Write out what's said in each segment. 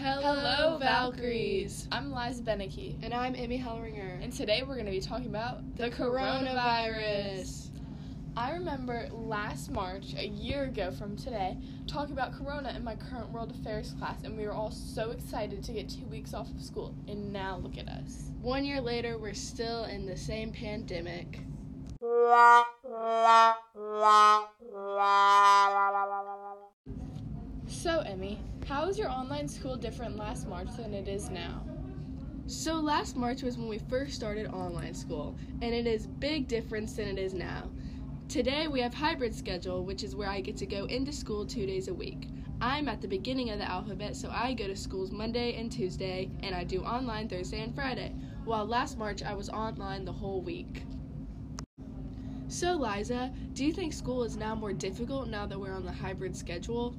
Hello, Valkyries. I'm Liza Beneke. And I'm Emmy Hellringer. And today we're going to be talking about the, coronavirus. I remember last March, a year ago from today, talking about Corona in my current world affairs class, and we were all so excited to get two weeks off of school. And now look at us. One year later, we're still in the same pandemic. So, Emmy, how is your online school different last March than it is now? So last March was when we first started online school, and it is big difference than it is now. Today we have hybrid schedule, which is where I get to go into school 2 days a week. I'm at the beginning of the alphabet, so I go to schools Monday and Tuesday, and I do online Thursday and Friday. While last March I was online the whole week. So, Liza, do you think school is now more difficult now that we're on the hybrid schedule?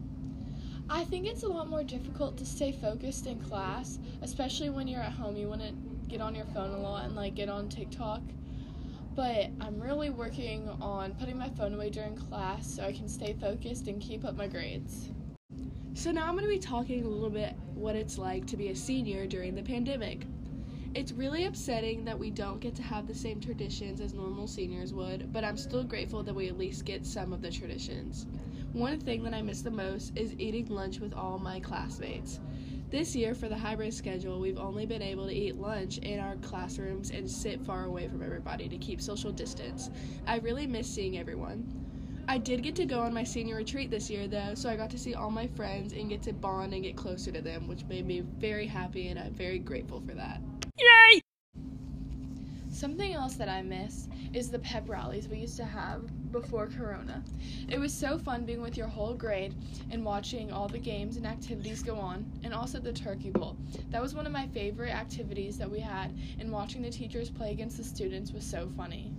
I think it's a lot more difficult to stay focused in class, especially when you're at home. You want to get on your phone a lot and like get on TikTok. But I'm really working on putting my phone away during class so I can stay focused and keep up my grades. So now I'm going to be talking a little bit what it's like to be a senior during the pandemic. It's really upsetting that we don't get to have the same traditions as normal seniors would, but I'm still grateful that we at least get some of the traditions. One thing that I miss the most is eating lunch with all my classmates. This year, for the hybrid schedule, we've only been able to eat lunch in our classrooms and sit far away from everybody to keep social distance. I really miss seeing everyone. I did get to go on my senior retreat this year, though, so I got to see all my friends and get to bond and get closer to them, which made me very happy, and I'm very grateful for that. Yay! Something else that I miss is the pep rallies we used to have before Corona. It was so fun being with your whole grade and watching all the games and activities go on, and also the Turkey Bowl. That was one of my favorite activities that we had, and watching the teachers play against the students was so funny.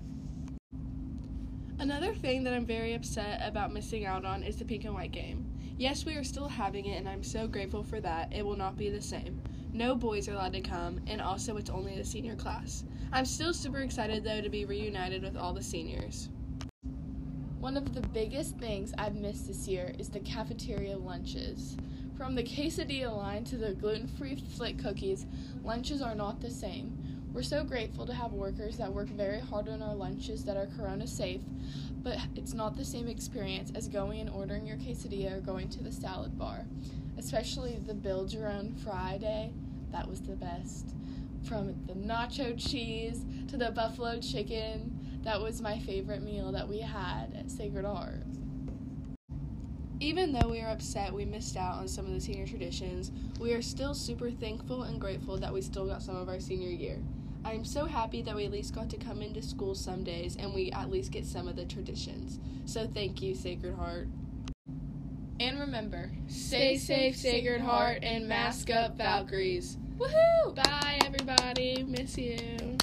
Another thing that I'm very upset about missing out on is the pink and white game. Yes, we are still having it, and I'm so grateful for that. It will not be the same. No boys are allowed to come, and also it's only the senior class. I'm still super excited though to be reunited with all the seniors. One of the biggest things I've missed this year is the cafeteria lunches. From the quesadilla line to the gluten free flit cookies, lunches are not the same. We're so grateful to have workers that work very hard on our lunches that are corona safe, but it's not the same experience as going and ordering your quesadilla or going to the salad bar. Especially the build your own Friday, that was the best. From the nacho cheese to the buffalo chicken, that was my favorite meal that we had at Sacred Heart. Even though we are upset we missed out on some of the senior traditions, we are still super thankful and grateful that we still got some of our senior year. I am so happy that we at least got to come into school some days and we at least get some of the traditions. So thank you, Sacred Heart. And remember, stay safe, Sacred Heart, and mask up, Valkyries. Woohoo! Bye, everybody. Miss you.